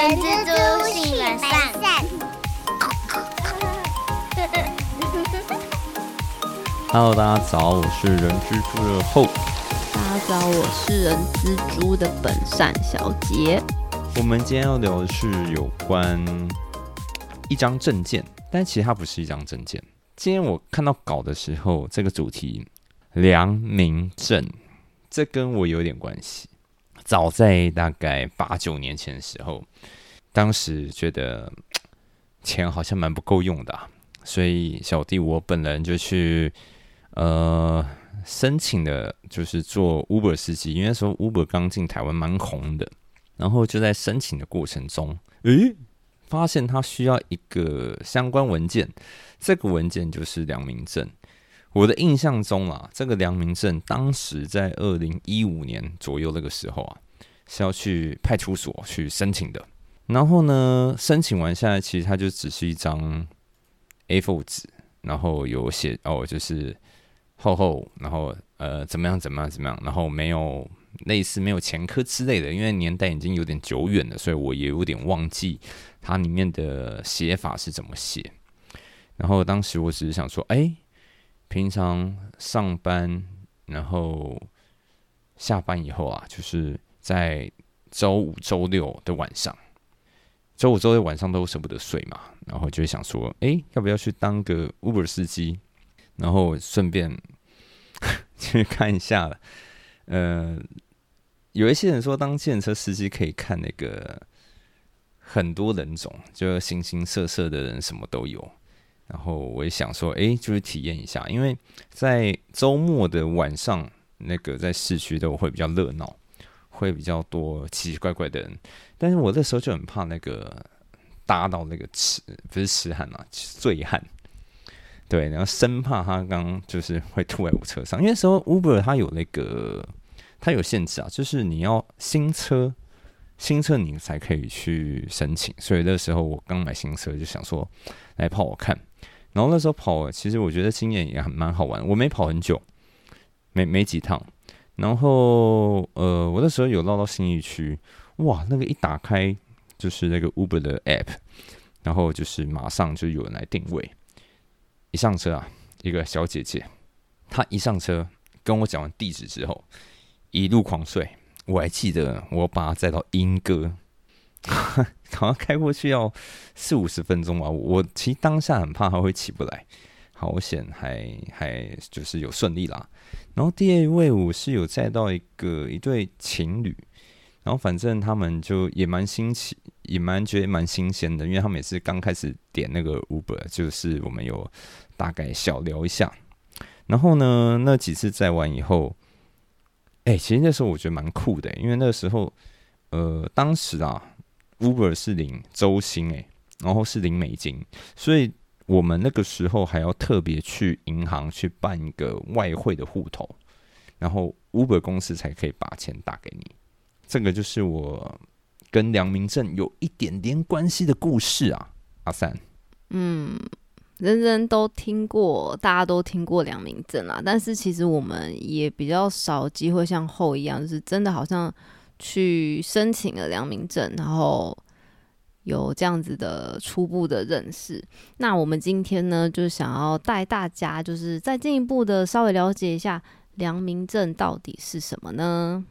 人蜘蛛性本善。Hello，大家早，我是人蜘蛛的后。大家早，我是人蜘蛛的本善小杰。我们今天要聊的是有关一张证件，但其实它不是一张证件。今天我看到稿的时候，这个主题良民证，这跟我有点关系。早在大概八九年前的时候，当时觉得 钱好像蛮不够用的，所以小弟我本人就去呃申请的，就是做 Uber 司机，因为那时候 Uber 刚进台湾蛮红的。然后就在申请的过程中，诶，发现他需要一个相关文件，这个文件就是良民证。我的印象中啊，这个良民证当时在二零一五年左右那个时候啊，是要去派出所去申请的。然后呢，申请完下来，其实它就只是一张 A4 纸，然后有写哦，就是厚厚，然后呃，怎么样，怎么样，怎么样，然后没有。类似没有前科之类的，因为年代已经有点久远了，所以我也有点忘记它里面的写法是怎么写。然后当时我只是想说，哎，平常上班，然后下班以后啊，就是在周五、周六的晚上，周五、周六晚上都舍不得睡嘛，然后就会想说，哎，要不要去当个 Uber 司机，然后顺便 去看一下。呃，有一些人说当建车司机可以看那个很多人种，就形形色色的人什么都有。然后我也想说，哎，就是体验一下，因为在周末的晚上，那个在市区都会比较热闹，会比较多奇奇怪怪的人。但是我那时候就很怕那个搭到那个痴，不是痴汉啊，醉汉。对，然后生怕他刚就是会吐在我车上，因为时候 Uber 它有那个。它有限制啊，就是你要新车，新车你才可以去申请。所以那时候我刚买新车，就想说来跑我看。然后那时候跑，其实我觉得经验也很蛮好玩。我没跑很久，没没几趟。然后呃，我那时候有绕到新义区，哇，那个一打开就是那个 Uber 的 App，然后就是马上就有人来定位。一上车啊，一个小姐姐，她一上车跟我讲完地址之后。一路狂睡，我还记得我把她载到莺歌，好像开过去要四五十分钟吧。我其实当下很怕他会起不来，好险还还就是有顺利啦。然后第二位我是有载到一个一对情侣，然后反正他们就也蛮新奇，也蛮觉得蛮新鲜的，因为他们也是刚开始点那个 Uber，就是我们有大概小聊一下。然后呢，那几次载完以后。哎，其实那时候我觉得蛮酷的，因为那时候，呃，当时啊，Uber 是领周薪哎，然后是领美金，所以我们那个时候还要特别去银行去办一个外汇的户头，然后 Uber 公司才可以把钱打给你。这个就是我跟良民证有一点点关系的故事啊，阿三。嗯。人人都听过，大家都听过良民证啊，但是其实我们也比较少机会像后一样，就是真的好像去申请了良民证，然后有这样子的初步的认识。那我们今天呢，就想要带大家，就是再进一步的稍微了解一下良民证到底是什么呢？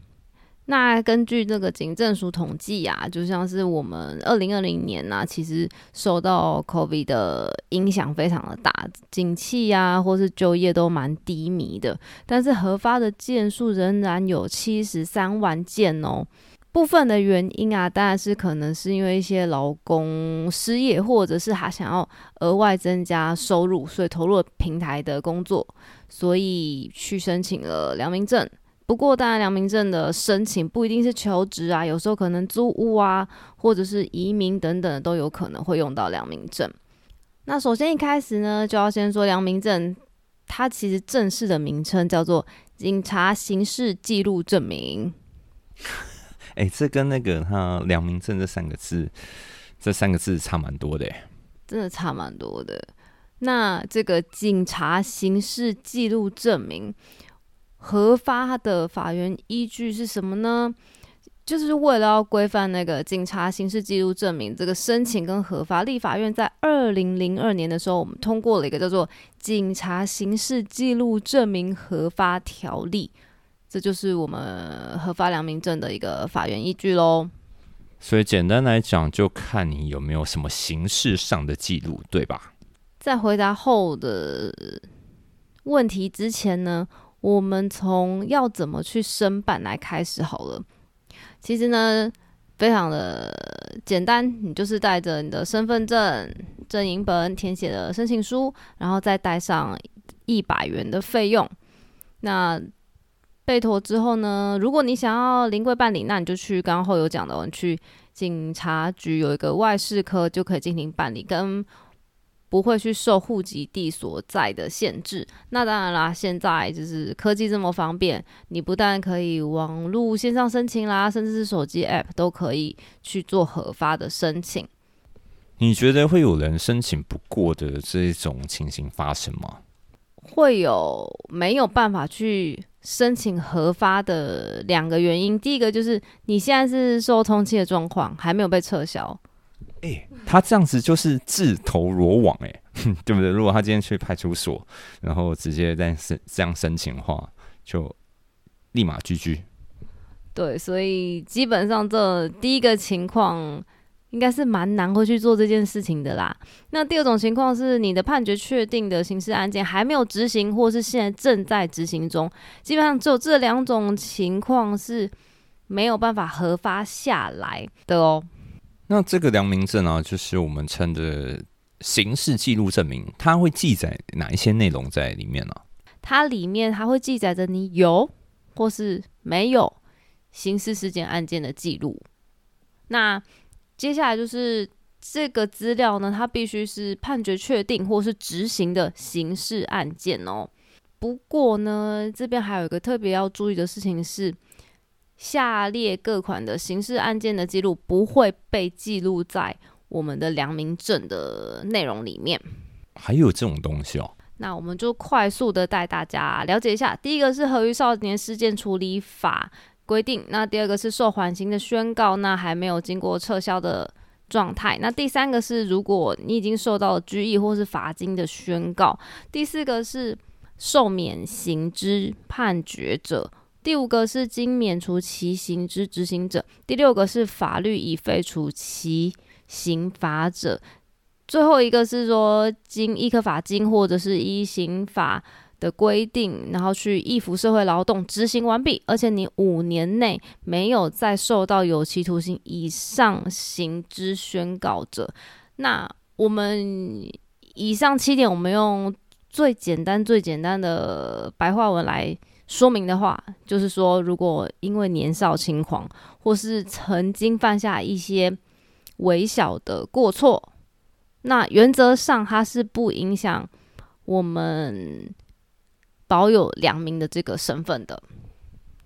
那根据这个警政署统计啊，就像是我们二零二零年呢，其实受到 COVID 的影响非常的大，景气啊或是就业都蛮低迷的。但是核发的件数仍然有七十三万件哦。部分的原因啊，当然是可能是因为一些劳工失业，或者是他想要额外增加收入，所以投入了平台的工作，所以去申请了良民证。不过，当然，良民证的申请不一定是求职啊，有时候可能租屋啊，或者是移民等等，都有可能会用到良民证。那首先一开始呢，就要先说良民证，它其实正式的名称叫做警察刑事记录证明。哎，这跟那个他良民证这三个字，这三个字差蛮多的，真的差蛮多的。那这个警察刑事记录证明。核发的法源依据是什么呢？就是为了要规范那个警察刑事记录证明这个申请跟核发，立法院在二零零二年的时候，我们通过了一个叫做《警察刑事记录证明核发条例》，这就是我们核发良民证的一个法源依据喽。所以简单来讲，就看你有没有什么形式上的记录，对吧？在回答后的问题之前呢，我们从要怎么去申办来开始好了。其实呢，非常的简单，你就是带着你的身份证、证影本填写的申请书，然后再带上一百元的费用。那备妥之后呢，如果你想要临柜办理，那你就去刚刚后有讲的，你去警察局有一个外事科就可以进行办理，跟。不会去受户籍地所在的限制。那当然啦，现在就是科技这么方便，你不但可以网络线上申请啦，甚至是手机 App 都可以去做核发的申请。你觉得会有人申请不过的这种情形发生吗？会有没有办法去申请核发的两个原因。第一个就是你现在是受通缉的状况，还没有被撤销。哎，他这样子就是自投罗网，哎，对不对？如果他今天去派出所，然后直接在申这样申请的话，就立马拒拒。对，所以基本上这第一个情况应该是蛮难会去做这件事情的啦。那第二种情况是你的判决确定的刑事案件还没有执行，或是现在正在执行中，基本上只有这两种情况是没有办法核发下来的哦。那这个良民证啊，就是我们称的刑事记录证明，它会记载哪一些内容在里面呢？它里面还会记载着你有或是没有刑事事件案件的记录。那接下来就是这个资料呢，它必须是判决确定或是执行的刑事案件哦。不过呢，这边还有一个特别要注意的事情是。下列各款的刑事案件的记录不会被记录在我们的良民证的内容里面。还有这种东西哦？那我们就快速的带大家了解一下。第一个是《合于少年事件处理法》规定，那第二个是受缓刑的宣告，那还没有经过撤销的状态。那第三个是如果你已经受到拘役或是罚金的宣告。第四个是受免刑之判决者。第五个是经免除其刑之执行者，第六个是法律已废除其刑罚者，最后一个是说经依科法经或者是依刑法的规定，然后去依服社会劳动执行完毕，而且你五年内没有再受到有期徒刑以上刑之宣告者。那我们以上七点，我们用最简单、最简单的白话文来。说明的话，就是说，如果因为年少轻狂，或是曾经犯下一些微小的过错，那原则上它是不影响我们保有良民的这个身份的。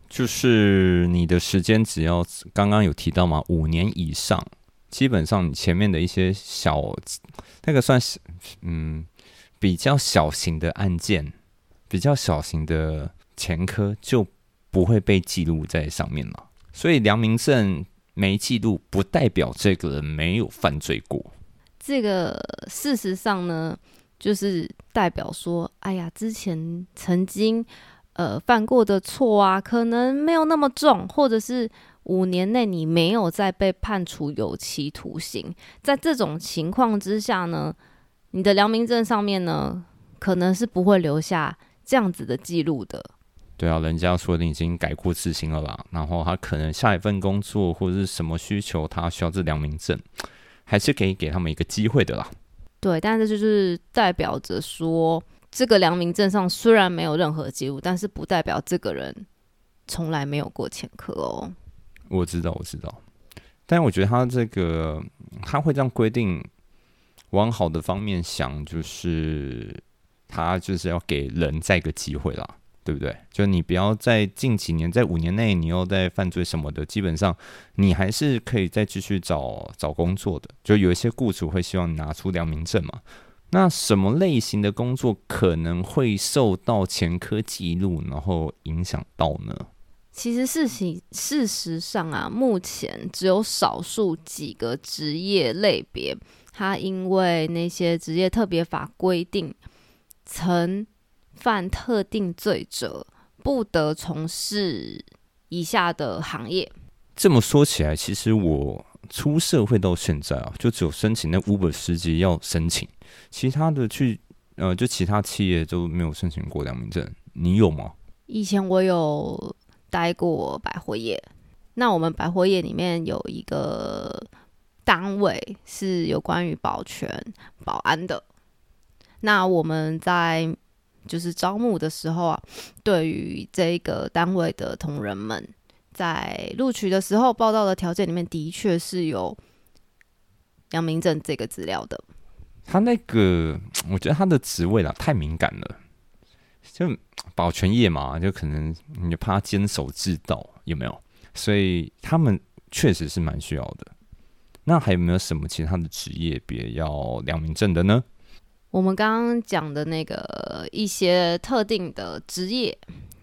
就是你的时间只要刚刚有提到嘛？五年以上，基本上你前面的一些小那个算是嗯比较小型的案件，比较小型的。前科就不会被记录在上面了，所以良民证没记录不代表这个人没有犯罪过。这个事实上呢，就是代表说，哎呀，之前曾经呃犯过的错啊，可能没有那么重，或者是五年内你没有再被判处有期徒刑，在这种情况之下呢，你的良民证上面呢，可能是不会留下这样子的记录的。对啊，人家说你已经改过自新了啦，然后他可能下一份工作或者是什么需求，他需要这良民证，还是可以给他们一个机会的啦。对，但是就是代表着说，这个良民证上虽然没有任何记录，但是不代表这个人从来没有过前科哦。我知道，我知道，但我觉得他这个他会这样规定，往好的方面想，就是他就是要给人再一个机会啦。对不对？就你不要在近几年，在五年内你又在犯罪什么的，基本上你还是可以再继续找找工作的。就有一些雇主会希望你拿出良民证嘛。那什么类型的工作可能会受到前科记录然后影响到呢？其实事情事实上啊，目前只有少数几个职业类别，它因为那些职业特别法规定，曾犯特定罪者，不得从事以下的行业。这么说起来，其实我出社会到现在啊，就只有申请那 Uber 司机要申请，其他的去呃，就其他企业都没有申请过良民证。你有吗？以前我有。待过百货业，那我们百货业里面有一个单位是有关于保全、保安的。那我们在就是招募的时候啊，对于这个单位的同仁们，在录取的时候报道的条件里面，的确是有杨明正这个资料的。他那个，我觉得他的职位啊太敏感了。就保全业嘛，就可能你怕他坚守自盗，有没有？所以他们确实是蛮需要的。那还有没有什么其他的职业别要良民证的呢？我们刚刚讲的那个一些特定的职业，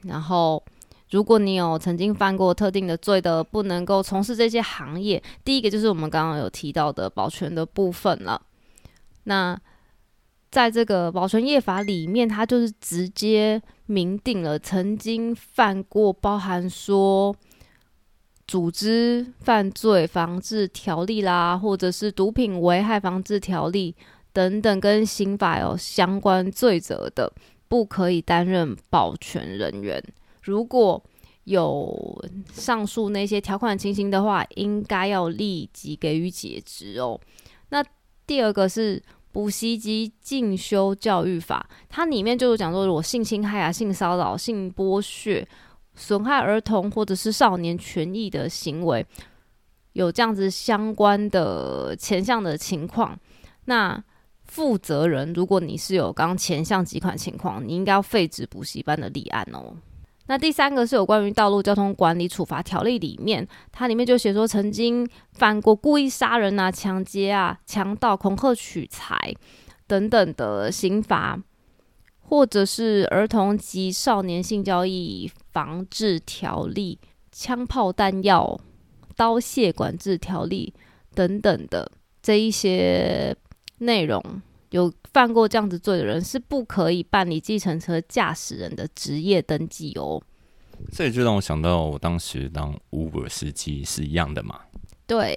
然后如果你有曾经犯过特定的罪的，不能够从事这些行业。第一个就是我们刚刚有提到的保全的部分了。那在这个保全业法里面，它就是直接明定了曾经犯过包含说组织犯罪防治条例啦，或者是毒品危害防治条例等等跟刑法有相关罪责的，不可以担任保全人员。如果有上述那些条款情形的话，应该要立即给予解职哦。那第二个是。补习及进修教育法，它里面就是讲说，如果性侵害啊、性骚扰、性剥削、损害儿童或者是少年权益的行为，有这样子相关的 前项的情况，那负责人，如果你是有刚前项几款情况，你应该要废止补习班的立案哦。那第三个是有关于道路交通管理处罚条例里面，它里面就写说曾经犯过故意杀人啊、抢劫啊、强盗、恐吓取财等等的刑罚，或者是儿童及少年性交易防治条例、枪炮弹药、刀械管制条例等等的这一些内容。有犯过这样子罪的人是不可以办理计程车驾驶人的职业登记哦。这也就让我想到我当时当 Uber 司机是一样的嘛。对，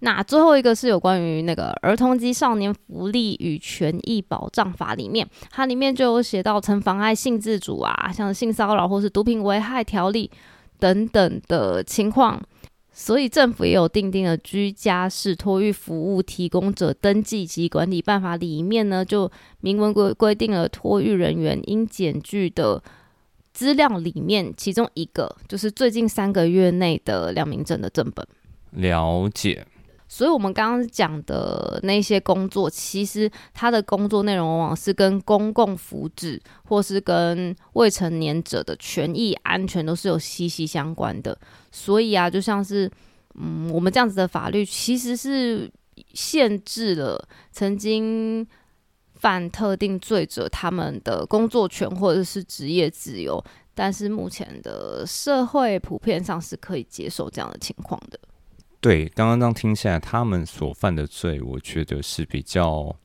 那最后一个是有关于那个《儿童及少年福利与权益保障法》里面，它里面就有写到曾妨碍性自主啊，像性骚扰或是毒品危害条例等等的情况。所以政府也有定定了居家式托育服务提供者登记及管理办法，里面呢就明文规规定了托育人员应检具的资料里面，其中一个就是最近三个月内的两民证的正本。了解。所以，我们刚刚讲的那些工作，其实他的工作内容往往是跟公共福祉或是跟未成年者的权益安全都是有息息相关的。所以啊，就像是，嗯，我们这样子的法律其实是限制了曾经犯特定罪者他们的工作权或者是职业自由，但是目前的社会普遍上是可以接受这样的情况的。对，刚刚这样听下来，他们所犯的罪，我觉得是比较，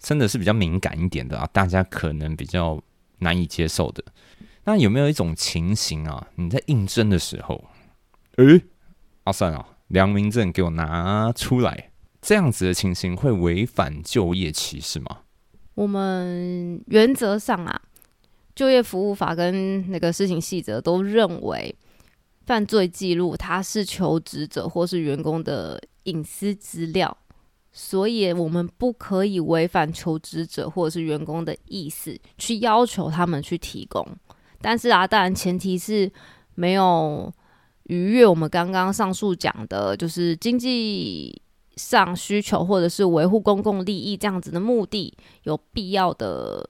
真的是比较敏感一点的啊，大家可能比较难以接受的。那有没有一种情形啊？你在应征的时候，诶，阿算啊，良民证给我拿出来，这样子的情形会违反就业歧视吗？我们原则上啊，就业服务法跟那个施行细则都认为。犯罪记录，它是求职者或是员工的隐私资料，所以我们不可以违反求职者或者是员工的意思去要求他们去提供。但是啊，当然前提是没有逾越我们刚刚上述讲的，就是经济上需求或者是维护公共利益这样子的目的有必要的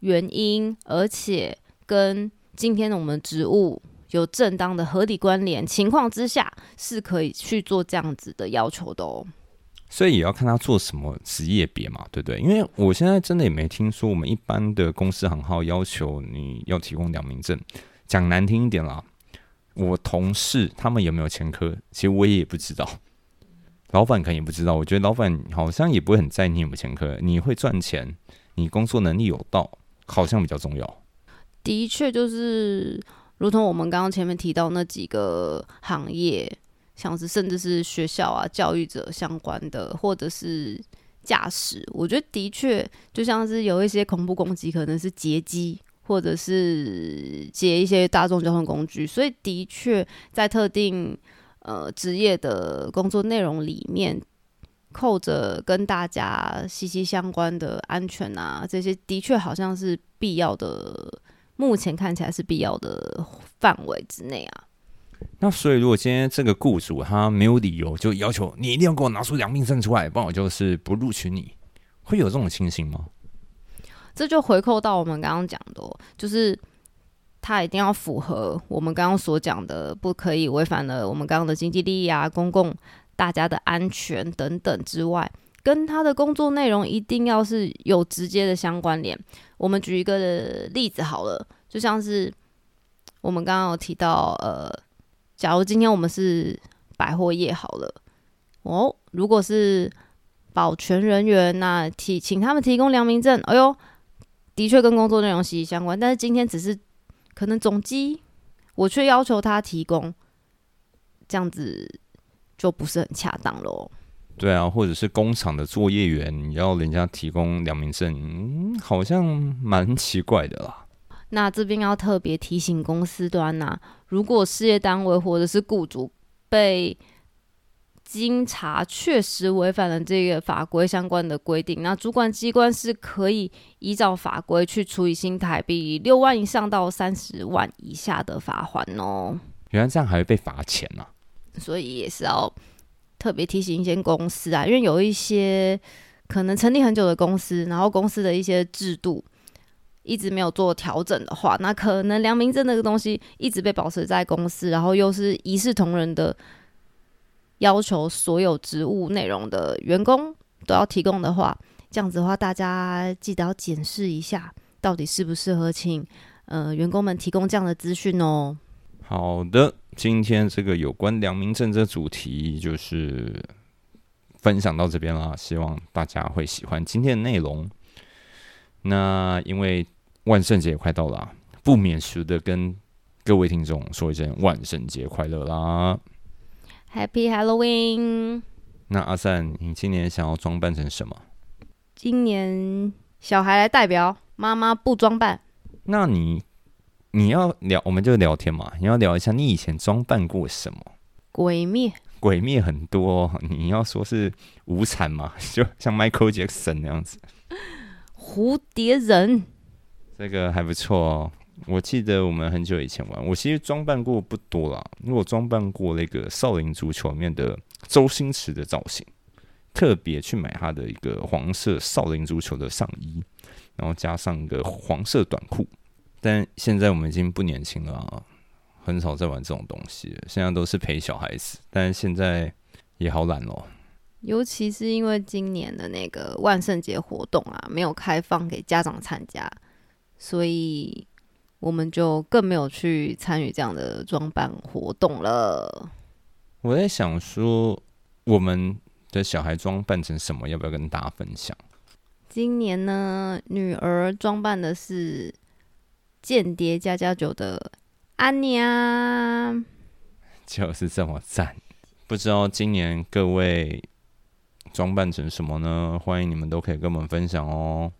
原因，而且跟今天的我们职务。有正当的合理关联情况之下，是可以去做这样子的要求的哦。所以也要看他做什么职业别嘛，对不对？因为我现在真的也没听说我们一般的公司行号要求你要提供两名证。讲难听一点啦，我同事他们有没有前科，其实我也不知道。老板可能也不知道。我觉得老板好像也不会很在意你有没有前科，你会赚钱，你工作能力有道，好像比较重要。的确，就是如同我们刚刚前面提到那几个行业，像是甚至是学校啊、教育者相关的，或者是驾驶，我觉得的确就像是有一些恐怖攻击，可能是劫机，或者是劫一些大众交通工具，所以的确在特定呃职业的工作内容里面，扣着跟大家息息相关的安全啊，这些的确好像是必要的。目前看起来是必要的范围之内啊。那所以，如果今天这个雇主他没有理由就要求你一定要给我拿出良民证出来，不然我就是不录取你，会有这种情形吗？这就回扣到我们刚刚讲的，就是他一定要符合我们刚刚所讲的，不可以违反了我们刚刚的经济利益啊、公共大家的安全等等之外。跟他的工作内容一定要是有直接的相关联。我们举一个例子好了，就像是我们刚刚有提到，呃，假如今天我们是百货业好了，哦，如果是保全人员，那提请他们提供良民证，哎呦，的确跟工作内容息息相关。但是今天只是可能总机，我却要求他提供，这样子就不是很恰当喽。对啊，或者是工厂的作业员，你要人家提供良民证，好像蛮奇怪的啦。那这边要特别提醒公司端呐，如果事业单位或者是雇主被经查确实违反了这个法规相关的规定，那主管机关是可以依照法规去处以新台币六万以上到三十万以下的罚款哦。原来这样还会被罚钱呢？所以也是要。特别提醒一些公司啊，因为有一些可能成立很久的公司，然后公司的一些制度一直没有做调整的话，那可能良民证那个东西一直被保持在公司，然后又是一视同仁的要求，所有职务内容的员工都要提供的话，这样子的话，大家记得要检视一下，到底适不适合请呃员工们提供这样的资讯哦。好的。今天这个有关良民证这主题就是分享到这边啦，希望大家会喜欢今天的内容。那因为万圣节快到了，不免俗的跟各位听众说一声万圣节快乐啦，Happy Halloween！那阿善，你今年想要装扮成什么？今年小孩来代表，妈妈不装扮。那你？你要聊，我们就聊天嘛。你要聊一下，你以前装扮过什么？鬼灭，鬼灭很多。你要说是无惨嘛，就像 Michael Jackson 那样子。蝴蝶人，这个还不错哦。我记得我们很久以前玩，我其实装扮过不多啦。因为我装扮过那个少林足球里面的周星驰的造型，特别去买他的一个黄色少林足球的上衣，然后加上一个黄色短裤。但现在我们已经不年轻了，啊，很少在玩这种东西。现在都是陪小孩子，但是现在也好懒哦。尤其是因为今年的那个万圣节活动啊，没有开放给家长参加，所以我们就更没有去参与这样的装扮活动了。我在想说，我们的小孩装扮成什么？要不要跟大家分享？今年呢，女儿装扮的是。间谍加加酒的安妮啊，就是这么赞。不知道今年各位装扮成什么呢？欢迎你们都可以跟我们分享哦。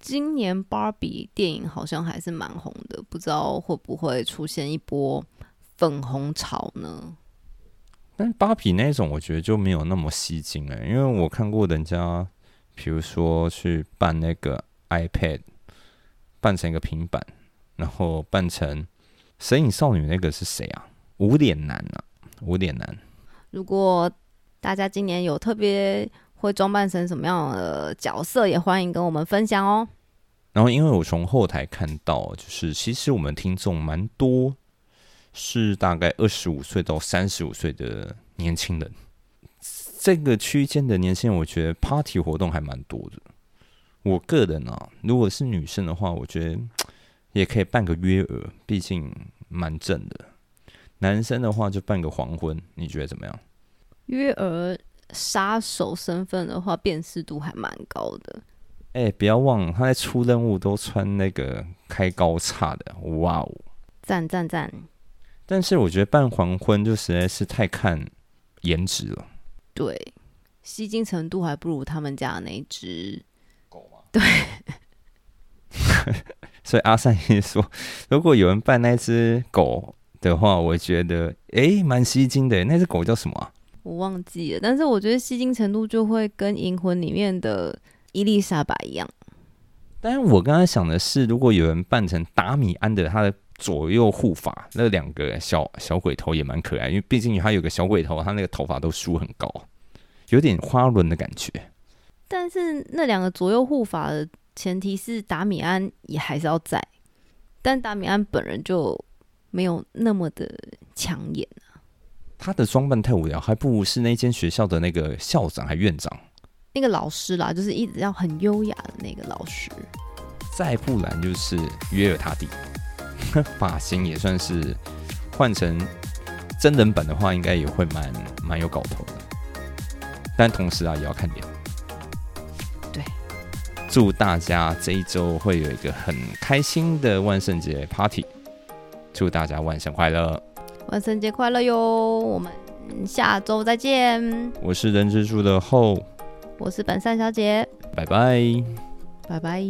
今年芭比电影好像还是蛮红的，不知道会不会出现一波粉红潮呢？但芭比那种我觉得就没有那么吸睛哎，因为我看过人家，比如说去扮那个 iPad，扮成一个平板。然后扮成神隐少女那个是谁啊？无脸男啊，无脸男。如果大家今年有特别会装扮成什么样的角色，也欢迎跟我们分享哦。然后，因为我从后台看到，就是其实我们听众蛮多，是大概二十五岁到三十五岁的年轻人。这个区间的年轻人，我觉得 party 活动还蛮多的。我个人啊，如果是女生的话，我觉得。也可以办个约额，毕竟蛮正的。男生的话就办个黄昏，你觉得怎么样？约额杀手身份的话，辨识度还蛮高的。哎、不要忘了他在出任务都穿那个开高叉的，哇哦！赞赞赞！但是我觉得办黄昏就实在是太看颜值了。对，吸睛程度还不如他们家的那一只。所以阿善也说，如果有人扮那只狗的话，我觉得诶蛮吸睛的。那只狗叫什么啊？我忘记了，但是我觉得吸睛程度就会跟《银魂》里面的伊丽莎白一样。但是我刚才想的是，如果有人扮成达米安的他的左右护法，那两个小小鬼头也蛮可爱，因为毕竟他有个小鬼头，他那个头发都梳很高，有点花轮的感觉。但是那两个左右护法的前提是达米安也还是要在，但达米安本人就没有那么的抢眼。他的装扮太无聊，还不如是那间学校的那个校长还院长。那个老师啦，就是一直要很优雅的那个老师。再不然就是约尔他弟，发型也算是换成真人版的话，应该也会蛮蛮有搞头的。但同时啊，也要看脸。对，祝大家这一周会有一个很开心的万圣节 Party，祝大家万圣快乐！万圣节快乐哟！我们下周再见。我是人之初的后，我是本善小姐，拜拜。拜拜。